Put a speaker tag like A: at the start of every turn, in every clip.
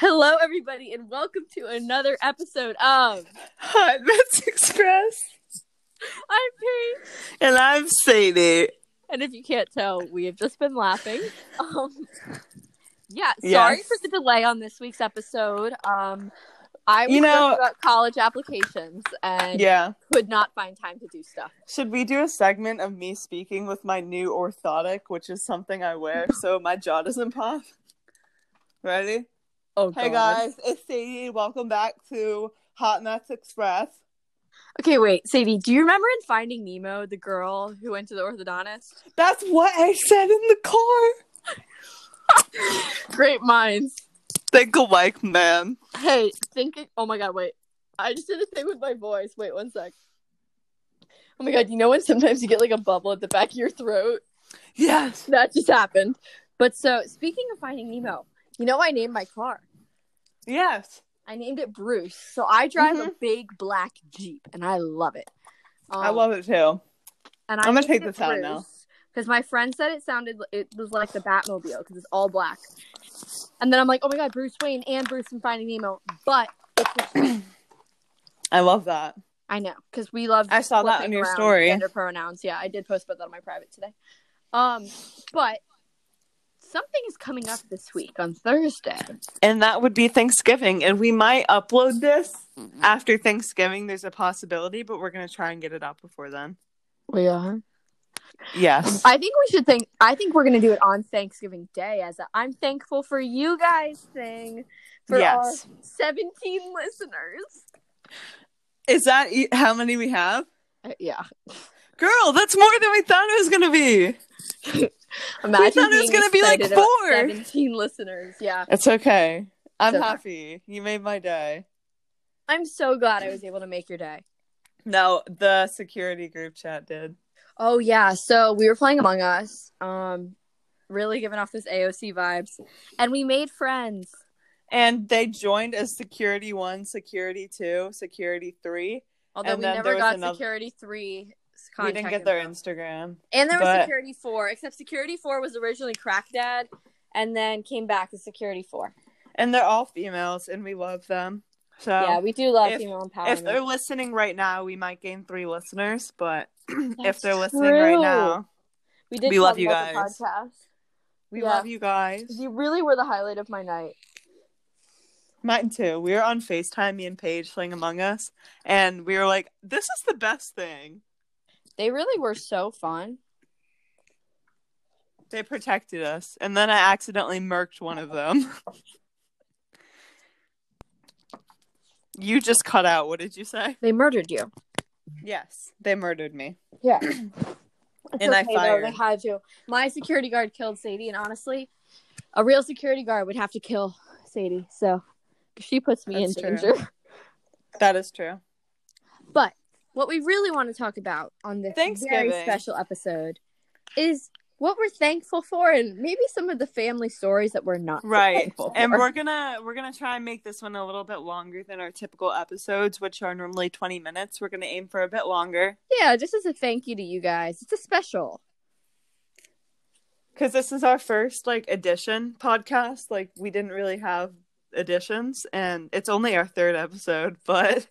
A: Hello, everybody, and welcome to another episode of
B: Hot Mess Express.
A: I'm Paige.
B: And I'm Sadie.
A: And if you can't tell, we have just been laughing. Um, yeah, sorry
B: Yes.
A: for the delay on this week's episode. Um, I was
B: You know-
A: about college applications and
B: Yeah.
A: could not find time to do stuff.
B: Should we do a segment of me speaking with my new orthotic, which is something I wear so my jaw doesn't pop? Ready?
A: Oh,
B: Hey guys, it's Sadie. Welcome back to Hot Mess Express.
A: Okay, wait, Sadie, do you remember in Finding Nemo the girl who went to the orthodontist?
B: That's what I said in the car.
A: Great minds.
B: Think alike, man.
A: Hey, think. Oh my god, wait. I just did a thing with my voice. Wait one sec. Oh my god, you know when sometimes you get like a bubble at the back of your throat?
B: Yes.
A: That just happened. But so, speaking of Finding Nemo, you know I named my car.
B: Yes.
A: I named it Bruce. So I drive a
B: Mhm.
A: big black Jeep, and I love it.
B: I love it too.
A: And
B: I'm gonna take this out now.
A: because my friend said it sounded it was like the Batmobile because it's all black. And then I'm like, oh my god, Bruce Wayne and Bruce from Finding Nemo, but
B: I love that.
A: I know because we love.
B: I saw that on your story.
A: Gender pronouns. Yeah, I did post about that on my private today. Um, but something is coming up this week on Thursday.
B: And that would be Thanksgiving. And we might upload this after Thanksgiving. There's a possibility, but we're going to try and get it out before then.
A: We are.
B: Yes.
A: I think we should think. I think we're gonna do it on Thanksgiving Day as a "I'm thankful for you guys" thing for
B: Yes.
A: our 17 listeners.
B: Is that how many we have?
A: Uh, yeah,
B: Girl, that's more than we thought it was going to be.
A: imagine
B: thought it was gonna be, like, four.
A: 17 listeners. Yeah,
B: It's okay. I'm
A: So-
B: happy. You made my day.
A: I'm so glad I was able to make your day.
B: No, the security group chat did.
A: Oh yeah, so we were playing Among Us, um, really giving off this AOC vibes, and we made friends.
B: And they joined as security one, security two, security three.
A: Although
B: And
A: we never got
B: another-
A: security three.
B: We didn't get their
A: info.
B: Instagram.
A: And there was
B: but-
A: security four, except security four was originally Crack Dad, and then came back as security four.
B: And they're all females, and we love them. So
A: yeah, we do love
B: if-
A: female empowerment.
B: if they're listening right now, we might gain three listeners. But if they're listening right now,
A: we did
B: we love you guys.
A: podcast.
B: we
A: Yeah.
B: love you guys.
A: You really were the highlight of my night.
B: Mine too. We were on FaceTime, me and Paige playing Among Us, and we were like, "This is the best thing."
A: They really were so fun.
B: They protected us, and then I accidentally murked one of them. you just cut out. What did you say?
A: They murdered you.
B: Yes, they murdered me.
A: Yeah.
B: And I
A: though,
B: fired.
A: They had to. My security guard killed Sadie, and honestly, a real security guard would have to kill Sadie. So she puts me
B: That's
A: in
B: true.
A: danger.
B: That is true.
A: But what we really want to talk about on this very special episode is what we're thankful for, and maybe some of the family stories that we're not so
B: Right.
A: thankful
B: And we're gonna we're gonna try and make this one a little bit longer than our typical episodes, which are normally twenty minutes. We're gonna aim for a bit longer
A: yeah, just as a thank you to you guys. It's a special.
B: because this is our first like edition podcast. Like we didn't really have editions, and it's only our third episode, but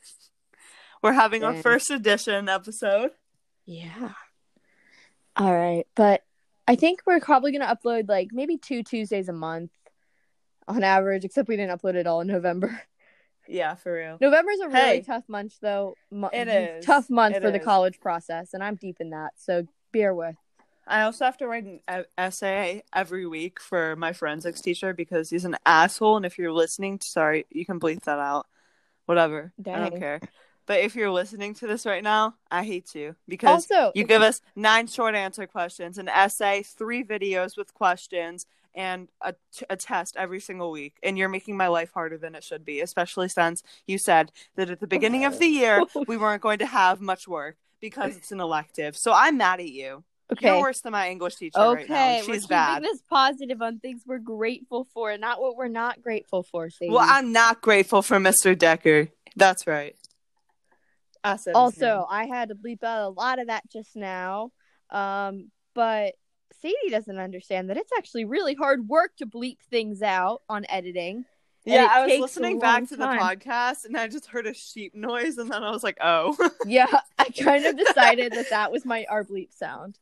B: we're having our first edition episode.
A: Yeah. All right, but I think we're probably gonna upload like maybe two Tuesdays a month on average. Except we didn't upload it all in November.
B: Yeah, for real.
A: November's a really
B: Hey.
A: tough month, though. Mo-
B: It is.
A: tough month
B: It
A: for the college process, and I'm deep in that. So bear with.
B: I also have to write an essay every week for my forensics teacher because he's an asshole. And if you're listening, sorry, you can bleep that out. Whatever. I don't care. But if you're listening to this right now, I hate you because
A: Also,
B: you give us nine short answer questions, an essay, three videos with questions, and a, t- a test every single week. And you're making my life harder than it should be, especially since you said that at the beginning of the year we weren't going to have much work because it's an elective. So I'm mad at you.
A: okay,
B: You're worse than my English teacher right now.
A: okay, we're
B: She's
A: keeping
B: bad.
A: this positive on things we're grateful for, and not what we're not grateful for. Sadie.
B: Well, I'm not grateful for Mr. Decker. That's right. His
A: also. I had to bleep out a lot of that just now. Um, but Sadie doesn't understand that it's actually really hard work to bleep things out on editing.
B: Yeah, I was listening back to
A: time.
B: the podcast and I just heard a sheep noise and then I was like, oh.
A: Yeah, I kind of decided that that was my our bleep sound.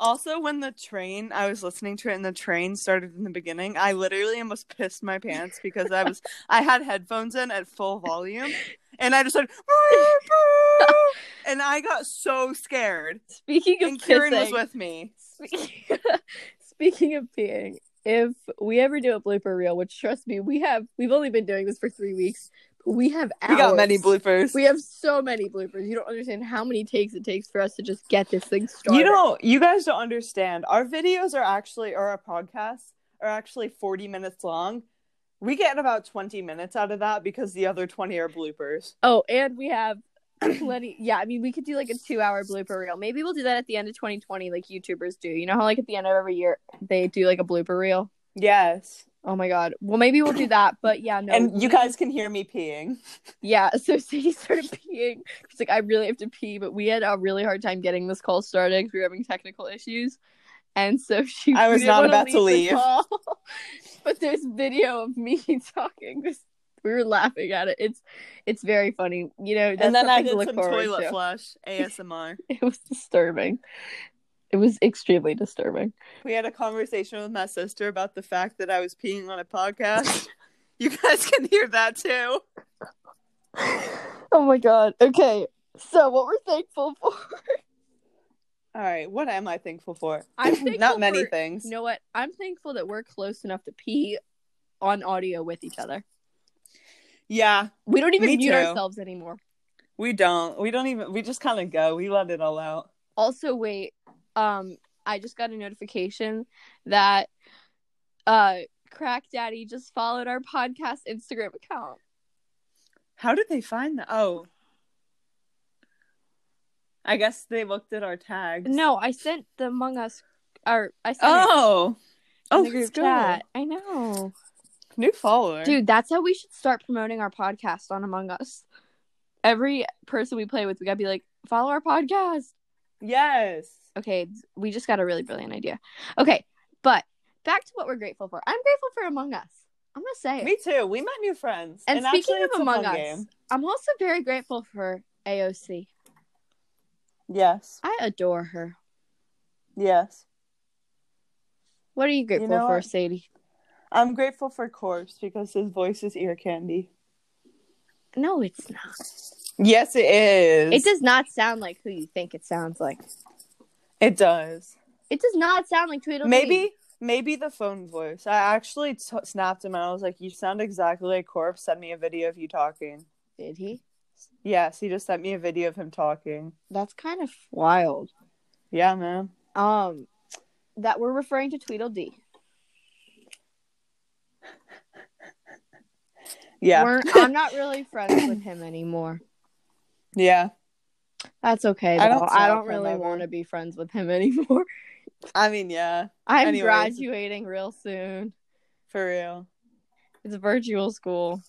B: also, when the train, I was listening to it and the train started in the beginning, I literally almost pissed my pants because I was, I had headphones in at full volume and I just went, and I got so scared.
A: Speaking of
B: And Kieran was with me.
A: Spe- Speaking of peeing, if we ever do a blooper reel, which trust me, we have we've only been doing this for three weeks, but we have hours.
B: We got many bloopers.
A: We have so many bloopers. You don't understand how many takes it takes for us to just get this thing started.
B: You don't, you guys don't understand. Our videos are actually, or our podcasts are actually 40 minutes long. We get about 20 minutes out of that because the other 20 are bloopers.
A: Oh, and we have plenty. Yeah, I mean, we could do like a two-hour blooper reel. Maybe we'll do that at the end of 2020, like YouTubers do. You know how like at the end of every year they do like a blooper reel.
B: Yes.
A: Oh my god. Well, maybe we'll do that. But yeah, no.
B: and you guys can hear me peeing.
A: Yeah, so Sadie started peeing. She's like, I really have to pee, but we had a really hard time getting this call started because we were having technical issues. And so she
B: I was not about to leave.
A: but there's video of me talking. We were laughing at it. It's it's very funny. You know,
B: and then I
A: to
B: did
A: look
B: some toilet
A: to.
B: flush ASMR.
A: It was disturbing. It was extremely disturbing.
B: we had a conversation with my sister about the fact that I was peeing on a podcast. you guys can hear that too.
A: Oh my god. Okay. So what we're thankful for.
B: All right, what am I thankful for?
A: I'm thankful
B: Not many
A: for-
B: things.
A: You know what? I'm thankful that we're close enough to pee on audio with each other.
B: Yeah,
A: We don't even mute
B: too.
A: ourselves anymore.
B: we don't. We don't even. We just kind of go. We let it all out.
A: Also, wait, um, I just got a notification that uh Crack Daddy just followed our podcast Instagram account.
B: How did they find that? Oh. I guess they looked at our tags.
A: No, I sent the Among Us or I sent
B: Oh.
A: it
B: Oh,
A: the group chat. I know.
B: New follower.
A: Dude, that's how we should start promoting our podcast on Among Us. Every person we play with, we gotta be like, follow our podcast.
B: Yes.
A: Okay, we just got a really brilliant idea. Okay, but back to what we're grateful for. I'm grateful for Among Us. I'm gonna say it.
B: Me too. We met new friends.
A: and, speaking
B: actually,
A: of Among Us,
B: game.
A: I'm also very grateful for AOC.
B: Yes.
A: I adore her.
B: Yes.
A: What are you grateful
B: know
A: for,
B: what?
A: Sadie?
B: I'm grateful for Corpse because his voice is ear candy.
A: No, it's not.
B: Yes, it is.
A: It does not sound like who you think it sounds like.
B: It does.
A: It does not sound like Tweedledee.
B: Maybe, maybe the phone voice. I actually t- snapped him and I was like, "You sound exactly like Corpse." Send me a video of you talking.
A: Did he?
B: Yes, he just sent me a video of him talking.
A: That's kind of wild.
B: Yeah, man.
A: Um, that we're referring to Tweedledee.
B: Yeah.
A: We're, I'm not really friends with him anymore.
B: yeah.
A: That's okay.
B: I don't
A: I don't really want to be friends with him anymore.
B: I mean, yeah,
A: I'm
B: Anyways.
A: graduating real soon.
B: for real.
A: It's a virtual school.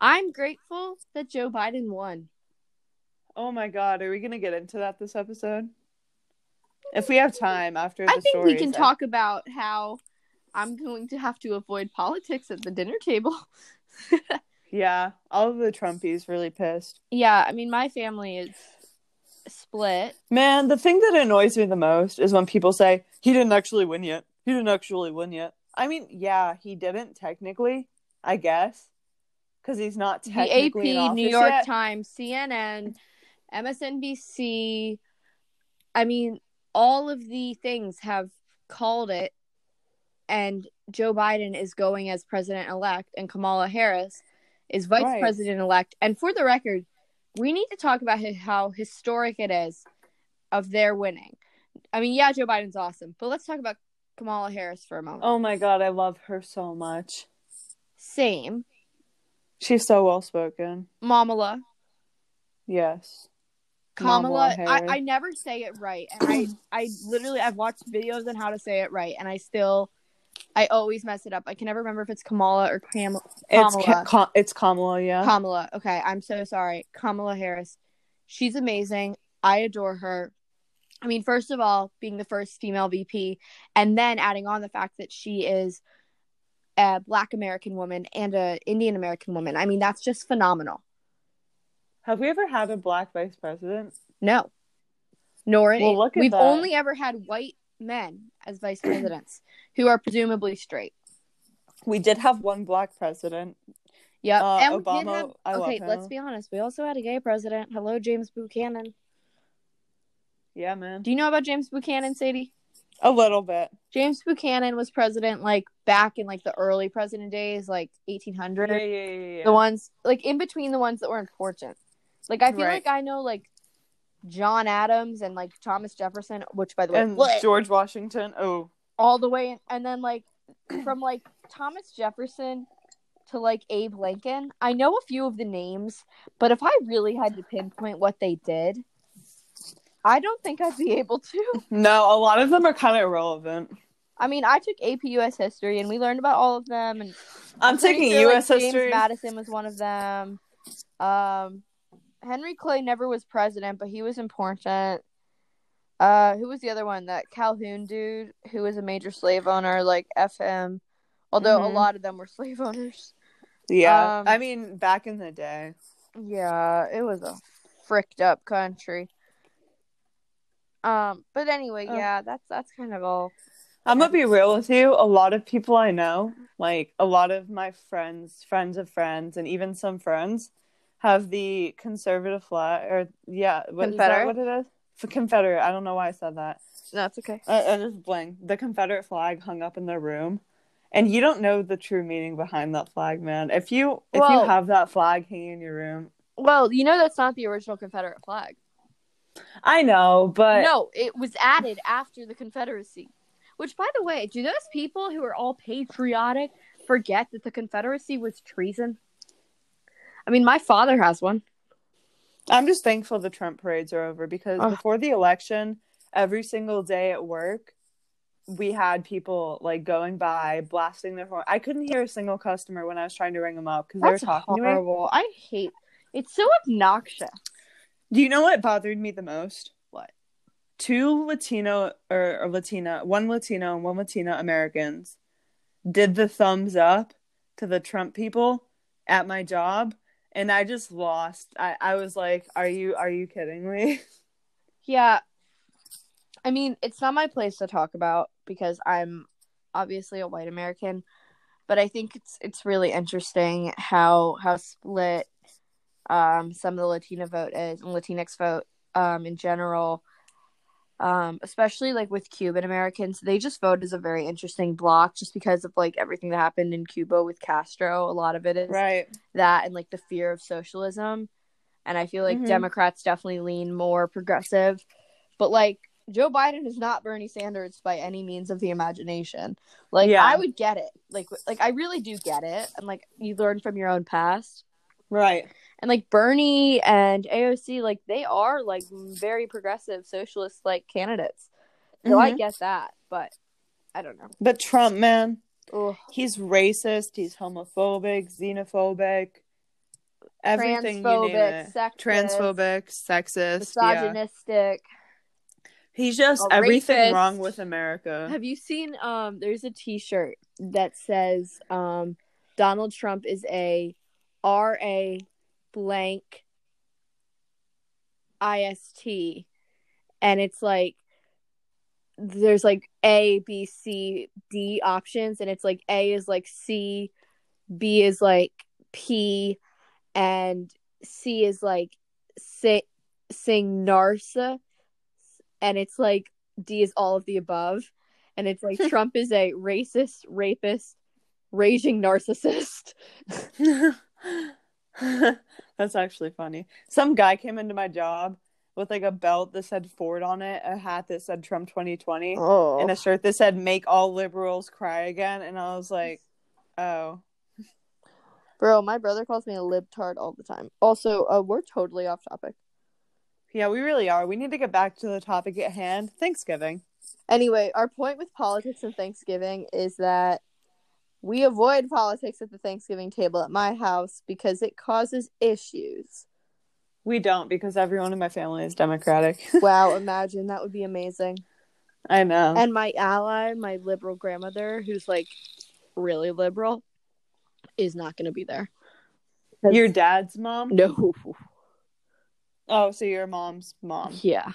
A: I'm grateful that Joe Biden won.
B: Oh my god, are we gonna get into that this episode? If we have time after the
A: I think we
B: stories,
A: can talk about how I'm going to have to avoid politics at the dinner table.
B: Yeah, all of the Trumpies really pissed.
A: yeah, I mean, my family is split.
B: Man, the thing that annoys me the most is when people say he didn't actually win yet. He didn't actually win yet. I mean, yeah, he didn't technically, I guess, because he's not
A: The
B: technically in
A: AP, New York
B: yet.
A: Times, CNN, MSNBC. I mean, all of the things have called it, and Joe Biden is going as president elect, and Kamala Harris is vice
B: Right.
A: president elect. And for the record, we need to talk about how historic it is of their winning. I mean, yeah, Joe Biden's awesome, but let's talk about Kamala Harris for a moment.
B: Oh my god, I love her so much.
A: Same,
B: She's so well spoken.
A: Mamala.
B: Yes.
A: Kamala, I, I never say it right. And I, I literally I've watched videos on how to say it right and I still I always mess it up. I can never remember if it's Kamala or Cam-
B: It's
A: Kamala.
B: Ka- Ka- it's Kamala, yeah.
A: Kamala. Okay, I'm so sorry. Kamala Harris. She's amazing. I adore her. I mean, first of all, being the first female VP, and then adding on the fact that she is a Black American woman and a Indian American woman. I mean, that's just phenomenal.
B: Have we ever had a black vice president?
A: No, nor
B: Well, look
A: we've
B: that.
A: only ever had white men as vice presidents who are presumably straight.
B: We did have one black president.
A: Yep.
B: Uh,
A: and we did
B: Obama,
A: have okay, let's be honest. We also had a gay president. Hello, James Buchanan.
B: Yeah, man.
A: Do you know about James Buchanan, Sadie?
B: A little bit.
A: James Buchanan was president like back in like the early president days, like 1800.
B: Yeah, yeah, yeah, yeah.
A: The ones like in between the ones that were important. Like I feel
B: Right.
A: like I know like John Adams and like Thomas Jefferson, which by the way,
B: and
A: bleh,
B: George Washington. Oh,
A: all the way, in, and then like from like Thomas Jefferson to like Abe Lincoln. I know a few of the names, but if I really had to pinpoint what they did, I don't think I'd be able to.
B: no, a lot of them are kind of irrelevant.
A: I mean, I took AP US history and we learned about all of them and
B: I'm
A: pretty
B: taking
A: sure, like,
B: U.S.
A: James
B: history.
A: Madison was one of them. Um, Henry Clay never was president, but he was important. Uh, who was the other one? That Calhoun dude who was a major slave owner, like FM. Although a
B: Mhm.
A: lot of them were slave owners.
B: Yeah,
A: Um,
B: I mean, back in the day.
A: Yeah, it was a fricked up country. Um, but anyway,
B: Oh.
A: yeah, that's that's kind of all.
B: I'm gonna be real with you. A lot of people I know, like a lot of my friends, friends of friends, and even some friends, have the conservative flag, or yeah, what is that
A: Confederate?
B: what it is? For Confederate. I don't know why I said that.
A: That's okay.
B: I, I just blank. The Confederate flag hung up in their room, and you don't know the true meaning behind that flag, man. If you if
A: Well-
B: you have that flag hanging in your room,
A: Well, you know that's not the original Confederate flag.
B: I know, but
A: no, it was added after the Confederacy. Which, by the way, do those people who are all patriotic forget that the Confederacy was treason? I mean, my father has one.
B: I'm just thankful the Trump parades are over because
A: Ugh.
B: before the election, every single day at work, we had people like going by blasting their horn. I couldn't hear a single customer when I was trying to ring them up because they were
A: That's
B: talking to me.
A: horrible. I hate. It's so obnoxious.
B: Do you know what bothered me the most?
A: What?
B: Two Latino or, or Latina, one Latino and one Latina Americans did the thumbs up to the Trump people at my job, and I just lost. I, I was like, "Are you are you kidding me?"
A: Yeah. I mean, it's not my place to talk about because I'm obviously a white American, but I think it's it's really interesting how how split um some of the Latina vote is and Latinx vote um in general. Um, especially like with Cuban Americans, they just vote as a very interesting block just because of like everything that happened in Cuba with Castro. A lot of it is
B: right.
A: that and like the fear of socialism. And I feel like
B: Mhm.
A: Democrats definitely lean more progressive. But like Joe Biden is not Bernie Sanders by any means of the imagination. Like
B: Yeah.
A: I would get it. Like like I really do get it. And like you learn from your own past.
B: Right.
A: And like Bernie and AOC, like they are like very progressive socialist like candidates. So I
B: Mhm.
A: get that, but I don't know.
B: But Trump, man,
A: Ugh.
B: he's racist, he's homophobic, xenophobic, everything
A: Transphobic, sexist,
B: Transphobic, sexist, yeah.
A: misogynistic.
B: He's just everything wrong with America.
A: Have you seen um there's a t-shirt that says um Donald Trump is a R A blank I S T. And it's like there's like A B C D options. And it's like A is like C B is like P and C is like si- sing Narsa and it's like D is all of the above. And it's like Trump is a racist, rapist, raging narcissist.
B: That's actually funny. Some guy came into my job with like a belt that said Ford on it, a hat that said Trump 2020,
A: Oh,
B: and a shirt that said "Make all liberals cry again." And I was like, "Oh,
A: bro, my brother calls me a libtard all the time. Also, uh, we're totally off topic.
B: yeah, we really are. We need to get back to the topic at hand: Thanksgiving."
A: Anyway, our point with politics and Thanksgiving is that we avoid politics at the Thanksgiving table at my house because it causes issues.
B: We don't because everyone in my family is Democratic.
A: Wow, imagine that would be amazing.
B: I know.
A: And my ally, my liberal grandmother, who's like really liberal is not going to be there.
B: Your dad's mom?
A: no.
B: Oh, so your mom's mom.
A: Yeah.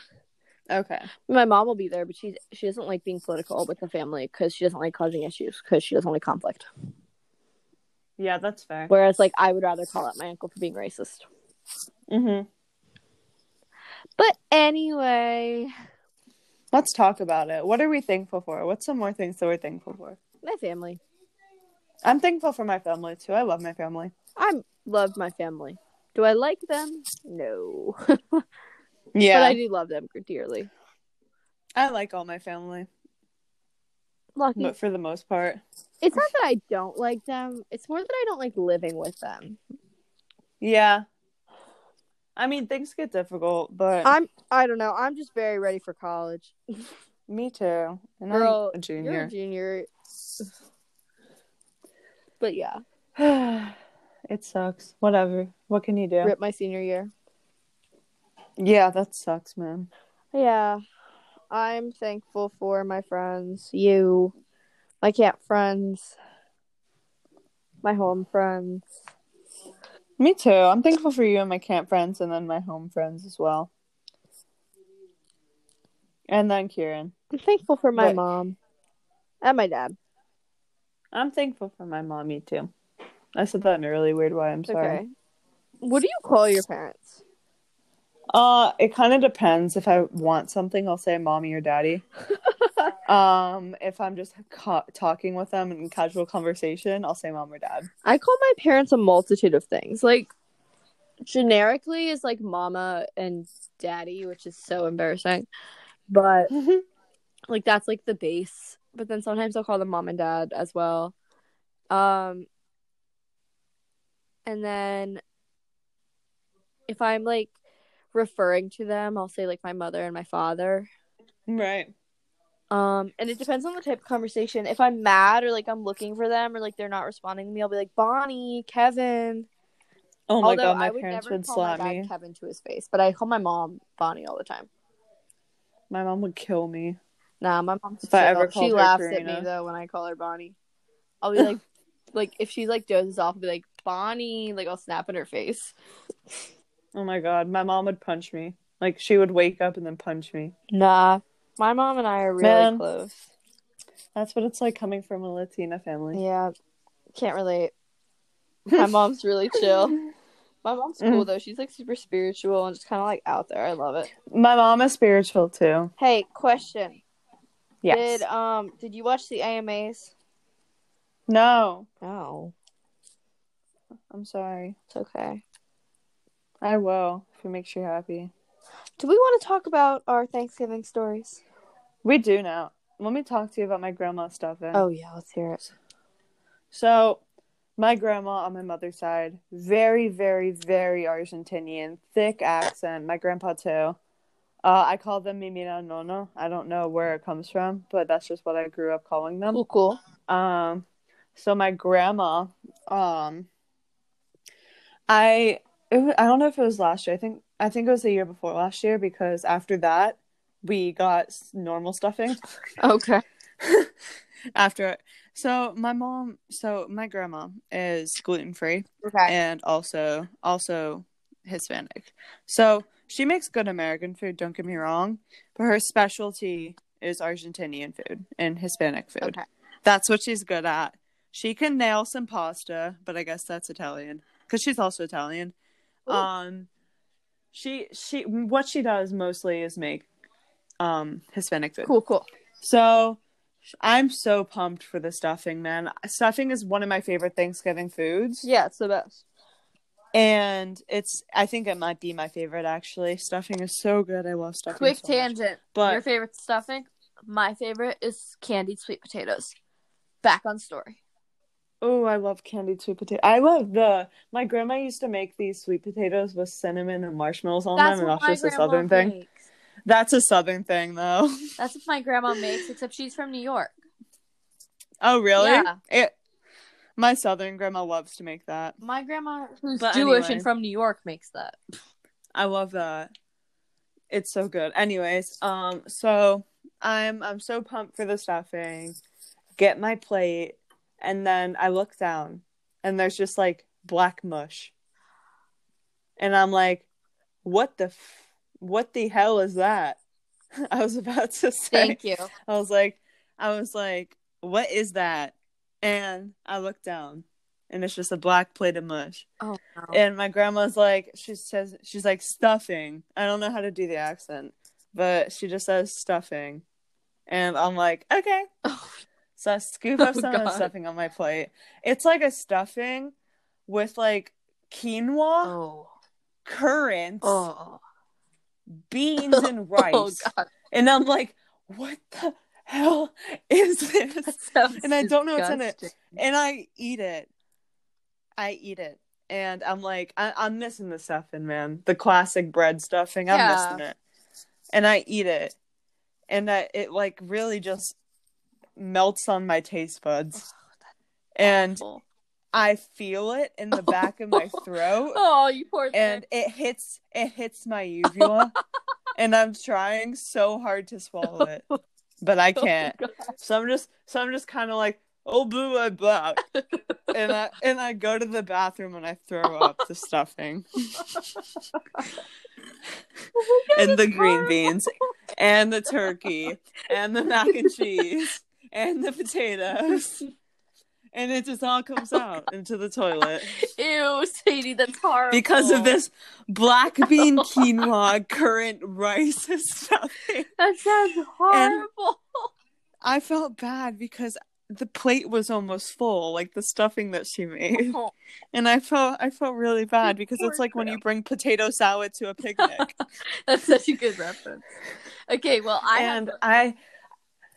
B: Okay.
A: My mom will be there, but she's she doesn't like being political with the family because she doesn't like causing issues because she doesn't like conflict.
B: Yeah, that's fair.
A: Whereas, like, I would rather call out my uncle for being racist.
B: Mm-hmm.
A: But anyway,
B: Let's talk about it. What are we thankful for? What's some more things that we're thankful for?
A: my family.
B: I'm thankful for my family too. I love my family.
A: I love my family. Do I like them? No.
B: Yeah.
A: But I do love them dearly.
B: I like all my family,
A: Lucky.
B: but for the most part.
A: It's not that I don't like them. It's more that I don't like living with them.
B: Yeah. I mean, things get difficult, but
A: I'm I don't know. I'm just very ready for college.
B: me too. And
A: Girl,
B: I'm a
A: You're a
B: junior.
A: junior. But yeah,
B: it sucks. Whatever. What can you do?
A: rip my senior year.
B: Yeah, that sucks, man.
A: Yeah. I'm thankful for my friends, you, my camp friends, my home friends.
B: Me too. I'm thankful for you and my camp friends and then my home friends as well. And then Kieran.
A: I'm thankful for my
B: Right.
A: mom and my dad.
B: I'm thankful for my mommy too. I said that in a really weird way. I'm sorry.
A: Okay. What do you call your parents?
B: Uh, it kind of depends. If I want something, I'll say mommy or daddy. um, if I'm just ca- talking with them in casual conversation, I'll say mom or dad.
A: I call my parents a multitude of things. Like generically is like mama and daddy, which is so embarrassing. But like that's like the base. But then sometimes I'll call them mom and dad as well. Um and then if I'm like referring to them, I'll say like my mother and my father.
B: right.
A: Um, and it depends on the type of conversation. If I'm mad or like I'm looking for them or like they're not responding to me, I'll be like Bonnie, Kevin.
B: Oh my
A: Although
B: god, my
A: I would
B: parents would slap me.
A: Kevin to his face, but I call my mom Bonnie all the time.
B: My mom would kill me.
A: Nah, my mom's
B: If I ever
A: she laughs at me though when I call her Bonnie. I'll be like, like if she's like dozes off, I'll be like Bonnie, like I'll snap in her face.
B: Oh my god, my mom would punch me. Like she would wake up and then punch me.
A: Nah, my mom and I are really
B: Man.
A: close.
B: That's what it's like coming from a Latina family.
A: Yeah, can't relate. My mom's really chill. My mom's
B: Mm.
A: cool though. She's like super spiritual and just kind of like out there. I love it.
B: My mom is spiritual too.
A: Hey, question.
B: Yes.
A: Did um did you watch the AMAs?
B: No,
A: No,
B: I'm sorry.
A: it's okay.
B: I will if it makes you happy.
A: Do we want to talk about our Thanksgiving stories?
B: We do now. Let me talk to you about my grandma stuff. Then.
A: Oh yeah, let's hear it.
B: So, my grandma on my mother's side, very, very, very Argentinian, thick accent. My grandpa too. Uh, I call them Mimina Nono. I don't know where it comes from, but that's just what I grew up calling them.
A: Cool, cool.
B: Um, so my grandma, um, I, it, wa- I don't know if it was last year. I think, I think it was the year before last year because after that we got normal stuffing.
A: Okay.
B: after, so my mom, so my grandma is gluten free
A: Okay.
B: and also also Hispanic. So she makes good American food. Don't get me wrong, but her specialty is Argentinian food and Hispanic food.
A: Okay.
B: That's what she's good at. She can nail some pasta, but I guess that's Italian because she's also Italian.
A: Ooh.
B: Um, she she what she does mostly is make um Hispanic food.
A: Cool, cool.
B: So I'm so pumped for the stuffing, man. Stuffing is one of my favorite Thanksgiving foods.
A: Yeah, it's the best.
B: And it's I think it might be my favorite actually. Stuffing is so good. I love stuffing.
A: Quick
B: so much.
A: tangent.
B: But-
A: Your favorite stuffing? My favorite is candied sweet potatoes. Back on story.
B: Oh, I love candied sweet potato. I love the my grandma used to make these sweet potatoes with cinnamon and marshmallows on
A: That's
B: them, and that's
A: my
B: just a
A: grandma
B: southern thing. That's a southern thing though.
A: That's what my grandma makes, except she's from New York.
B: oh really?
A: Yeah.
B: It my southern grandma loves to make that.
A: My grandma, who's
B: But
A: Jewish
B: anyway.
A: and from New York, makes that.
B: I love that. It's so good. Anyways, um, so I'm I'm so pumped for the stuffing. Get my plate. And then I look down, and there's just like black mush, and I'm like, "What the, f- what the hell is that?" I was about to say.
A: Thank you.
B: I was like, I was like, "What is that?" And I look down, and it's just a black plate of mush.
A: Oh no.
B: And my grandma's like, she says, she's like stuffing. I don't know how to do the accent, but she just says stuffing, and I'm like, okay.
A: Oh, Oh,
B: So I scoop up
A: Oh,
B: some of the stuffing on my plate. It's like a stuffing with like quinoa,
A: oh.
B: currants,
A: Oh.
B: beans, and rice.
A: Oh god.
B: and I'm like, what the hell is this? And I don't know what's in it. And I eat it. I eat it. And I'm like, I- I'm missing the stuffing, man. The classic bread stuffing. I'm
A: Yeah.
B: missing it. And I eat it. And I, it like really just melts on my taste buds. And
A: Awful.
B: I feel it in the back of my throat.
A: Oh, you poor
B: And it hits it hits my uvula. and I'm trying so hard to swallow it. Oh, but I can't.
A: Oh,
B: So I'm just so I'm just kind of like oh boo blah blah, and I and I go to the bathroom and I throw up the stuffing and the green beans and the turkey and the mac and cheese and the potatoes. And it just all comes out into the toilet
A: Ew, Sadie, that's horrible.
B: because of this black bean quinoa currant rice stuffing.
A: That sounds horrible.
B: I felt bad because the plate was almost full, like the stuffing that she made.
A: Oh,
B: And I felt I felt really bad because it's like when you bring potato salad to a picnic.
A: that's such a good reference. Okay, well, I
B: and
A: have
B: I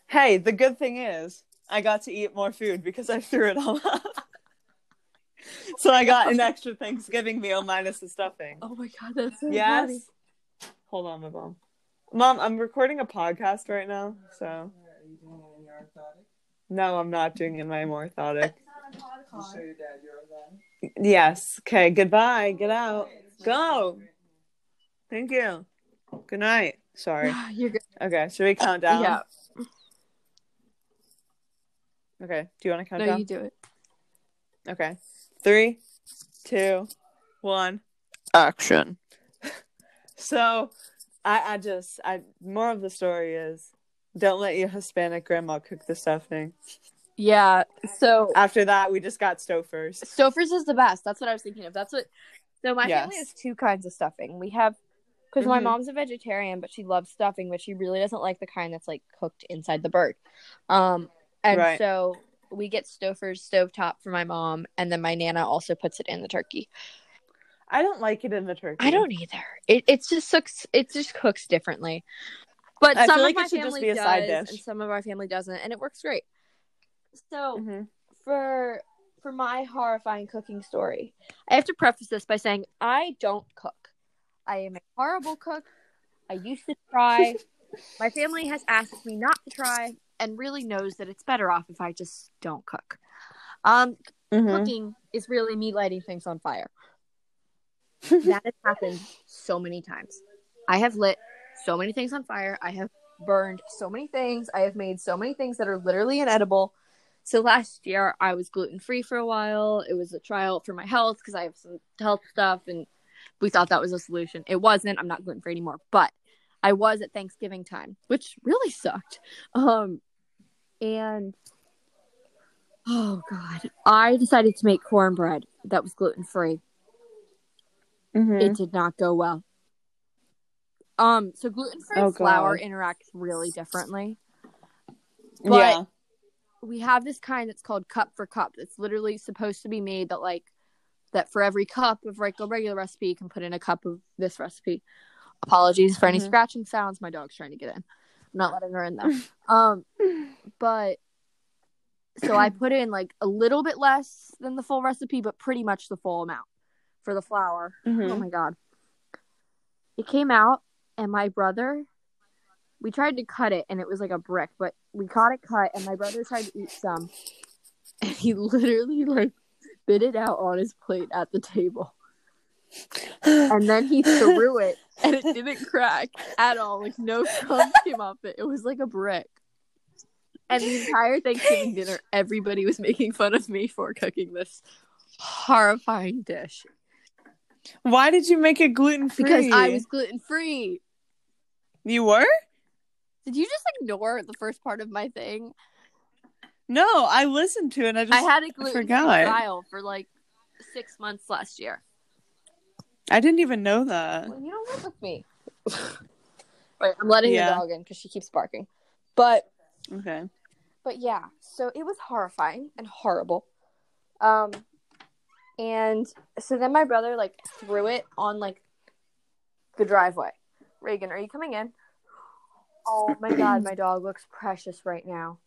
B: Hey, the good thing is I got to eat more food because I threw it all up. so I got an extra Thanksgiving meal minus the stuffing.
A: Oh my god, that's so
B: yes.
A: funny.
B: Hold on, my mom. Mom, I'm recording a podcast right now, so no, I'm not doing it in my orthotic. Yes. Okay. Goodbye. Get out. Go. Thank you. Good night. Sorry.
A: You're good.
B: Okay. Should we count down?
A: Yeah.
B: Okay. Do you want to count
A: No,
B: down?
A: you do it.
B: Okay. Three, two, one. Action. so, I I just I more of the story is don't let your Hispanic grandma cook the stuffing.
A: Yeah. So
B: After that, we just got Stouffer's.
A: Stouffer's is the best. That's what I was thinking of. That's what. So my family has two kinds of stuffing. We have because my
B: Mhm.
A: mom's a vegetarian, but she loves stuffing, but she really doesn't like the kind that's like cooked inside the bird. Um, and
B: Right.
A: so we get Stouffer's stovetop for my mom, and then my nana also puts it in the turkey.
B: I don't like it in the turkey.
A: I don't either. It it's just cooks. It just cooks differently. But
B: I
A: some
B: feel
A: of
B: like it
A: my family
B: be a
A: does,
B: side dish.
A: and some of our family doesn't, and it works great. So
B: Mhm.
A: for for my horrifying cooking story, I have to preface this by saying I don't cook. I am a horrible cook. I used to try. my family has asked me not to try, and really knows that it's better off if I just don't cook. Um,
B: Mhm.
A: cooking is really me lighting things on fire. that has happened so many times. I have lit so many things on fire. I have burned so many things. I have made so many things that are literally inedible. So last year I was gluten free for a while. It was a trial for my health because I have some health stuff and we thought that was a solution. It wasn't. I'm not gluten free anymore, but I was at Thanksgiving time, which really sucked. Um and oh god, I decided to make cornbread that was gluten free
B: Mhm.
A: it did not go well. Um, so gluten free
B: Oh,
A: flour
B: God.
A: interacts really differently. but-
B: yeah.
A: We have this kind that's called cup for cup. It's literally supposed to be made that like that for every cup of like a regular recipe, you can put in a cup of this recipe. Apologies for any
B: Mhm.
A: scratching sounds. My dog's trying to get in. I'm not letting her in though. um, but so I put in like a little bit less than the full recipe, but pretty much the full amount for the flour.
B: Mhm.
A: Oh my god. It came out and my brother we tried to cut it and it was like a brick, but we caught it cut and my brother tried to eat some and he literally like spit it out on his plate at the table. And then he threw it and it didn't crack at all. Like no crumbs came off it. It was like a brick. And the entire Thanksgiving dinner, everybody was making fun of me for cooking this horrifying dish
B: Why did you make it gluten free?
A: because I was gluten free.
B: You were?
A: Did you just ignore the first part of my thing?
B: No, I listened to it. And I just
A: I had a gluten free trial for like six months last year.
B: I didn't even know that.
A: Well, you don't live with me. Wait, I'm letting
B: Yeah.
A: the dog in because she keeps barking. But
B: Okay.
A: but yeah, so it was horrifying and horrible. Um, and so then my brother like threw it on like the driveway. Reagan, are you coming in? Oh my god, my dog looks precious right now.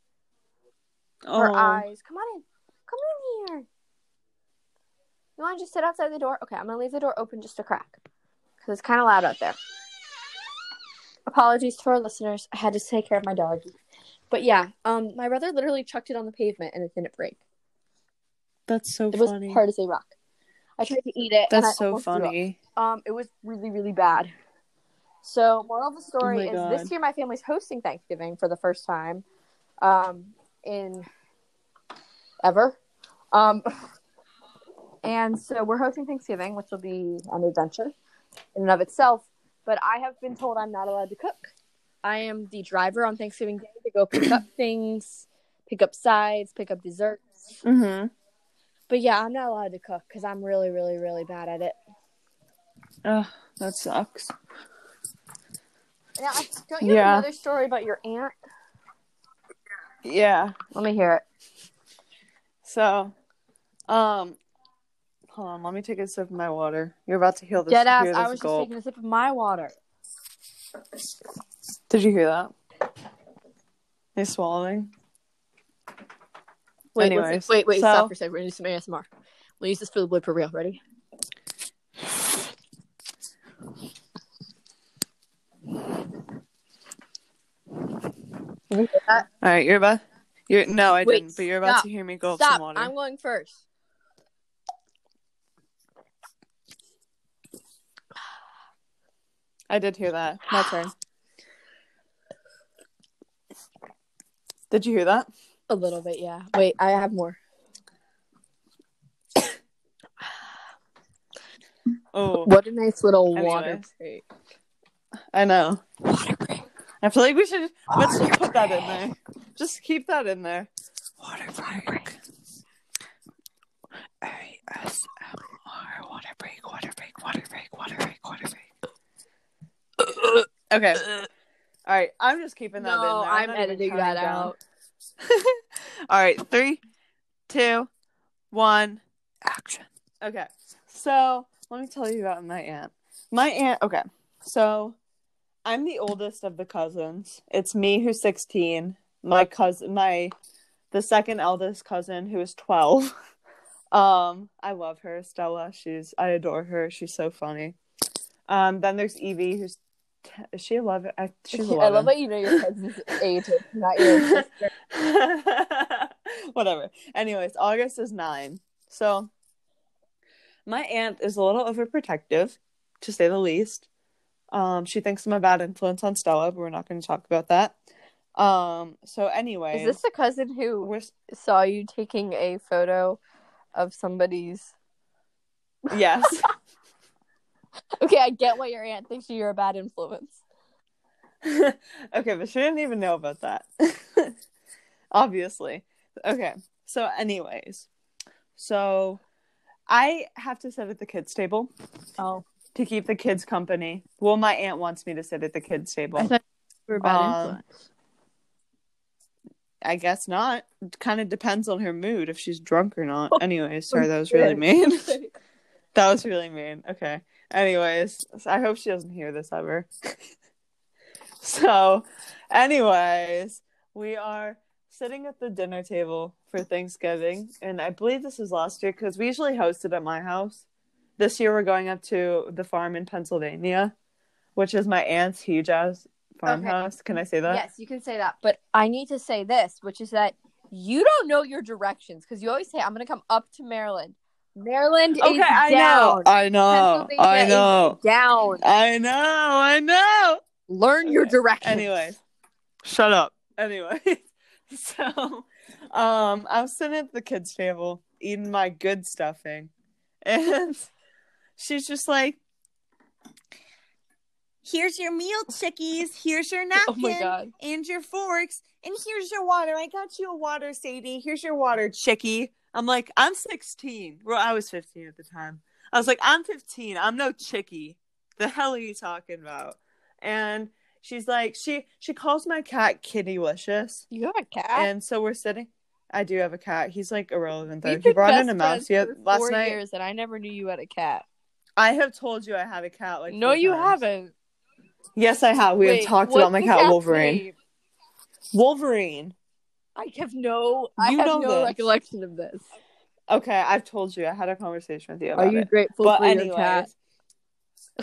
A: Her
B: Oh,
A: eyes. Come on in. Come in here. You want to just sit outside the door? Okay, I'm gonna leave the door open just a crack because it's kind of loud out there. Apologies to our listeners. I had to take care of my doggy. But yeah, um, my brother literally chucked it on the pavement and it didn't break.
B: that's so funny.
A: It was hard as a rock. I tried to eat it.
B: That's so
A: almost threw up.
B: funny.
A: Um, it was really, really bad. So, moral of the story
B: Oh
A: is
B: God.
A: this year my family's hosting Thanksgiving for the first time, um, in ever. Um, and so we're hosting Thanksgiving, which will be an adventure in and of itself. But I have been told I'm not allowed to cook. I am the driver on Thanksgiving Day to go pick up things, pick up sides, pick up desserts.
B: Mm-hmm.
A: But yeah, I'm not allowed to cook because I'm really, really, really bad at it.
B: Oh, that sucks.
A: Now, don't you
B: Yeah.
A: have another story about your aunt?
B: Yeah.
A: Let me hear it.
B: So, um, hold on. Let me take a sip of my water. You're about to hear this.
A: Dead ass. I was just taking a sip of my water.
B: Did you hear that? He's swallowing.
A: Wait,
B: Anyways,
A: wait, wait,
B: so-
A: stop for a second. We're gonna do some ASMR. We'll use this for the blip for real. Ready? You hear that?
B: All right, you're about. You're no, I
A: Wait,
B: didn't. But you're about
A: stop.
B: to hear me gulp
A: Stop.
B: some water.
A: I'm going first.
B: I did hear that. My turn. Did you hear that?
A: A little bit, yeah. Wait, I have more.
B: Oh,
A: What a nice little water break.
B: I know.
A: Water break.
B: I feel like we should let's just put that in there. Just keep that in there. Water break. ASMR. Water break. Water break. Water break. Water break. Okay. All right. I'm just keeping that in
A: No,
B: there.
A: I'm
B: even
A: editing that out.
B: All right. Three, two, one, action. Okay. So let me tell you about my aunt. My aunt. Okay. So I'm the oldest of the cousins. It's me who's 16. My cousin, my the second eldest cousin who is 12. Um, I love her, Stella. She's I adore her. She's so funny. Um, then there's Evie, who's t- is she 11? I, she's 11.
A: I love that you know your cousin's age, not your sister.
B: Whatever. Anyways, August is nine. So my aunt is a little overprotective, to say the least. Um, she thinks I'm a bad influence on Stella, but we're not going to talk about that. Um, so anyway,
A: Is this the cousin who
B: we're
A: saw you taking a photo of somebody's?
B: yes,
A: Okay, I get why your aunt thinks you're a bad influence.
B: okay, but she didn't even know about that. Obviously. Okay. So, anyways, so I have to sit at the kids' table
A: Oh,
B: to keep the kids company. Well, my aunt wants me to sit at the kids' table.
A: I thought you were a bad
B: Um,
A: influence.
B: I guess not. It kind of depends on her mood if she's drunk or not. Anyways, sorry, that was really mean. that was really mean. Okay. Anyways, I hope she doesn't hear this ever. so, anyways, we are sitting at the dinner table for Thanksgiving, and I believe this is last year because we usually host it at my house. This year, we're going up to the farm in Pennsylvania, which is my aunt's huge ass farmhouse. Can I say that?
A: yes, you can say that, but I need to say this, which is that you don't know your directions because you always say, "I'm going to come up to Maryland." Maryland
B: Okay,
A: is
B: I
A: down.
B: know. I know. I know.
A: down.
B: I know. I know.
A: Learn your
B: Okay.
A: directions.
B: Anyways, shut up. Anyway, So, um, I was sitting at the kids' table eating my good stuffing, and she's just like, "Here's your meal, chickies. Here's your napkin
A: Oh my god.
B: and your forks, and here's your water. I got you a water, Sadie. Here's your water, chickie." I'm like, "I'm 16. Well, I was 15 at the time. I was like, I'm 15. I'm no chickie. The hell are you talking about?" And she's like, she she calls my cat Kitty Kittylicious.
A: You have a cat?
B: And so we're sitting. I do have a cat. He's like irrelevant though.
A: We've
B: He brought in a mouse yet last
A: four
B: night.
A: years, and I never knew you had a cat.
B: I have told you I have a cat. Like
A: no, you
B: times.
A: haven't.
B: Yes, I have. We
A: Wait,
B: have talked about my cat Wolverine.
A: name?
B: Wolverine.
A: I have no. I
B: You
A: have no
B: this.
A: recollection of this.
B: Okay, I've told you. I had a conversation with you
A: Are you
B: it.
A: grateful
B: But
A: for
B: anyways,
A: your cat?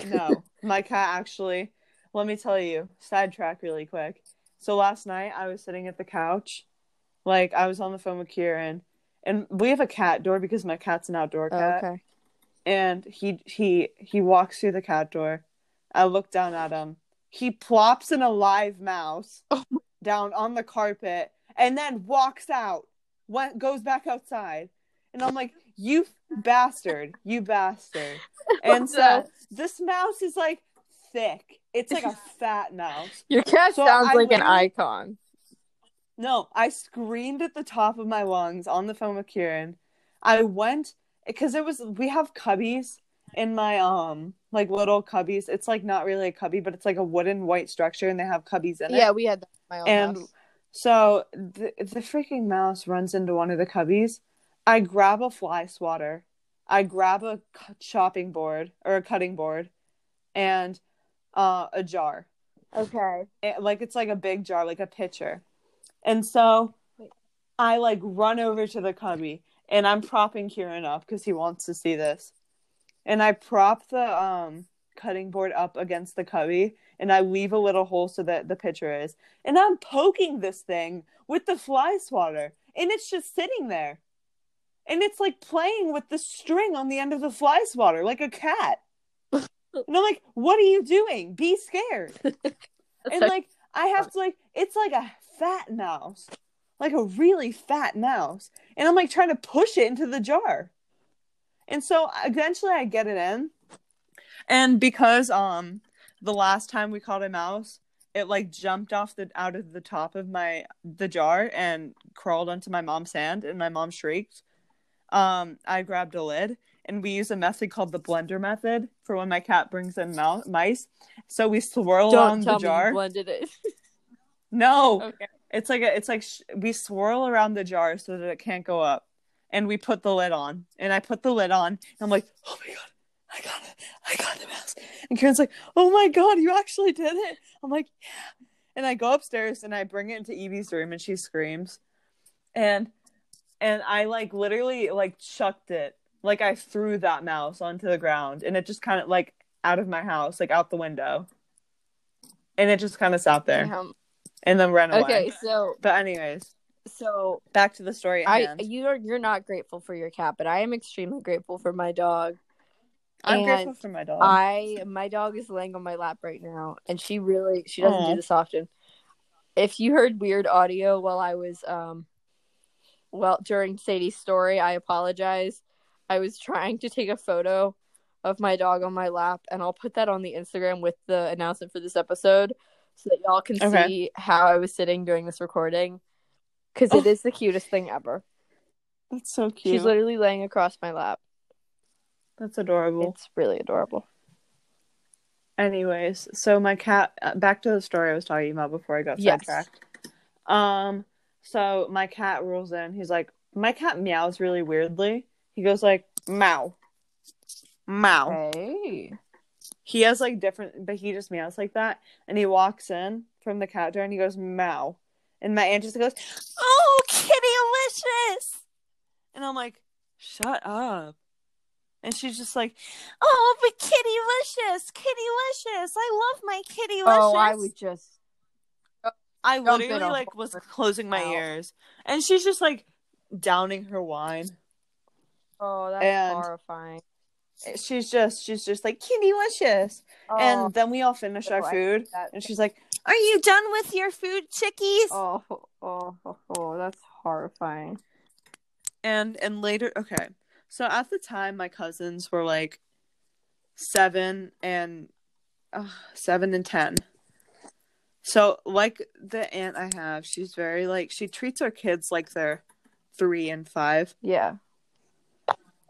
B: no, my cat actually. Let me tell you. Sidetrack really quick. So last night I was sitting at the couch, like I was on the phone with Kieran, and we have a cat door because my cat's an outdoor
A: Oh,
B: cat.
A: okay.
B: and he he he walks through the cat door. I look down at him. He plops in a live mouse
A: Oh
B: down on the carpet and then walks out. Went goes back outside. And I'm like, "You bastard. You bastard." And so
A: that?
B: this mouse is like thick. It's like a fat mouse.
A: Your cat
B: So
A: sounds
B: I
A: like an icon.
B: No, I screamed at the top of my lungs on the phone with Kieran. I went because it was we have cubbies in my um like little cubbies. It's like not really a cubby, but it's like a wooden white structure, and they have cubbies in it.
A: Yeah, we had that in my own
B: And
A: house.
B: So the the freaking mouse runs into one of the cubbies. I grab a fly swatter. I grab a chopping board or a cutting board, and uh, a jar
A: Okay.
B: it- like it's like a big jar, like a pitcher. And so I like run over to the cubby and I'm propping Kieran up because he wants to see this. And I prop the um cutting board up against the cubby and I leave a little hole so that the pitcher is. And I'm poking this thing with the fly swatter and it's just sitting there. And it's like playing with the string on the end of the fly swatter like a cat. And I'm like, what are you doing? Be scared and like I have to like it's like a fat mouse, like a really fat mouse, and I'm like trying to push it into the jar, and so eventually I get it in, and because um the last time we caught a mouse, it like jumped off the out of the top of my the jar and crawled onto my mom's hand, and my mom shrieked. Um, I grabbed a lid, and we use a method called the blender method for when my cat brings in mou- mice. So we swirl around
A: Don't tell
B: the
A: me
B: jar.
A: blended it.
B: No,
A: okay.
B: it's like a, it's like sh- we swirl around the jar so that it can't go up, and we put the lid on. And I put the lid on, and I'm like, oh my god, I got it, I got the mouse. And Karen's like, oh my god, you actually did it. I'm like, yeah. And I go upstairs and I bring it into Evie's room, and she screams, and and I like literally like chucked it, like I threw that mouse onto the ground, and it just kind of like out of my house, like out the window, and it just kind of sat there
A: Um,
B: and then ran away.
A: okay, so
B: But anyways,
A: so
B: back to the story
A: I
B: hand.
A: you're you're not grateful for your cat, but I am extremely grateful for my dog.
B: I'm
A: and
B: grateful for my dog.
A: I my dog is laying on my lap right now, and she really she doesn't
B: Aw.
A: do this often. If you heard weird audio while I was um, well during Sadie's story, I apologize. I was trying to take a photo of my dog on my lap, and I'll put that on the Instagram with the announcement for this episode, so that y'all can
B: Okay.
A: see how I was sitting during this recording. Because
B: Oh.
A: it is the cutest thing ever.
B: That's so cute.
A: She's literally laying across my lap.
B: That's adorable.
A: It's really adorable.
B: Anyways, so my cat. Uh, back to the story I was talking about before I got
A: Yes.
B: sidetracked. Um, so my cat rolls in. He's like, my cat meows really weirdly. He goes like, meow, meow.
A: Hey.
B: He has like different, but he just meows like that. And he walks in from the cat door and he goes meow. And my aunt just goes, "Oh, kitty kittylicious," and I'm like, "Shut up." And she's just like, "Oh, but kittylicious, kittylicious. I love my kittylicious."
A: Oh, I would just.
B: I literally like was closing my ears, and she's just like downing her wine.
A: Oh, that's
B: And-
A: horrifying.
B: Eh, she's just she's just like kitty wishes and oh. then we all finish oh, our
A: Oh,
B: food and she's like are you done with your food chickies
A: oh, oh, oh, oh, that's horrifying.
B: and and later okay so at the time my cousins were like seven and uh, seven and ten. So like the aunt i have she's very like she treats her kids like they're three and five.
A: Yeah.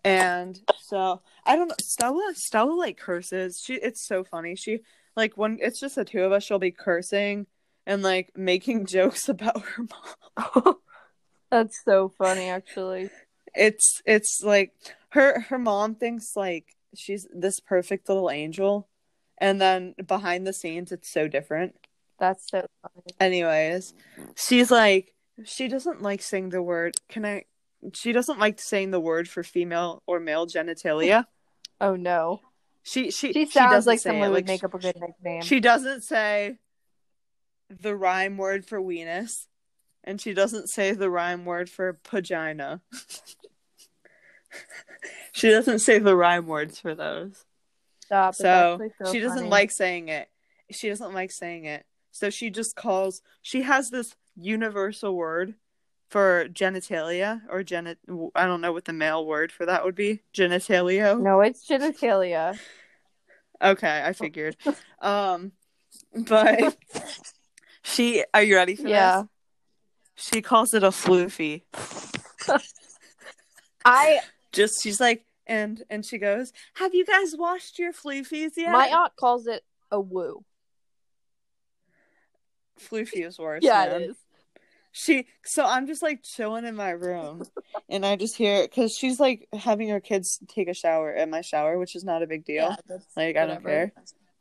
B: and so i don't know stella stella like curses. She it's so funny. She like when it's just the two of us she'll be cursing and like making jokes about her mom.
A: That's so funny, actually.
B: It's it's like her her mom thinks like she's this perfect little angel and then behind the scenes it's so different
A: That's so funny.
B: anyways she's like she doesn't like saying the word can i she doesn't like saying the word for female or male genitalia
A: Oh no.
B: she she
A: She sounds
B: doesn't
A: like someone
B: it.
A: would
B: Like,
A: make up a good nickname.
B: she doesn't say the rhyme word for weenus and she doesn't say the rhyme word for vagina she doesn't say the rhyme words for those
A: Stop.
B: So
A: so
B: she doesn't
A: funny.
B: like saying it she doesn't like saying it so she just calls she has this universal word for genitalia or genit i don't know what the male word for that would be genitalia
A: No, it's genitalia.
B: okay i figured um but she are you ready for
A: Yeah.
B: this she calls it a floofy
A: I
B: just she's like and and she goes have you guys washed your floofies yet?
A: My aunt calls it a woo.
B: floofy is worse
A: Yeah,
B: man.
A: it is.
B: she so i'm just like chilling in my room and i just hear because she's like having her kids take a shower in my shower which is not a big deal.
A: Yeah,
B: like i don't care.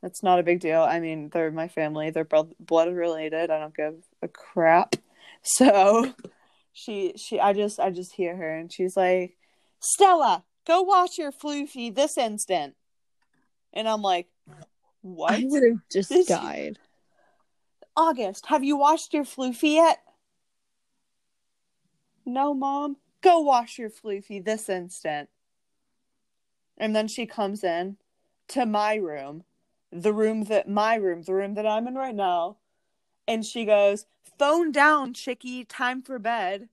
B: That's not a big deal. I mean they're my family. They're blood related. I don't give a crap. So she she i just i just hear her and she's like stella go wash your floofy this instant and i'm like what
A: I would have just
B: This-
A: died.
B: August, have you washed your floofy yet? No, mom. Go wash your floofy this instant. And then she comes in to my room, the room that my room, the room that I'm in right now, and she goes, "Phone down, chickie, time for bed."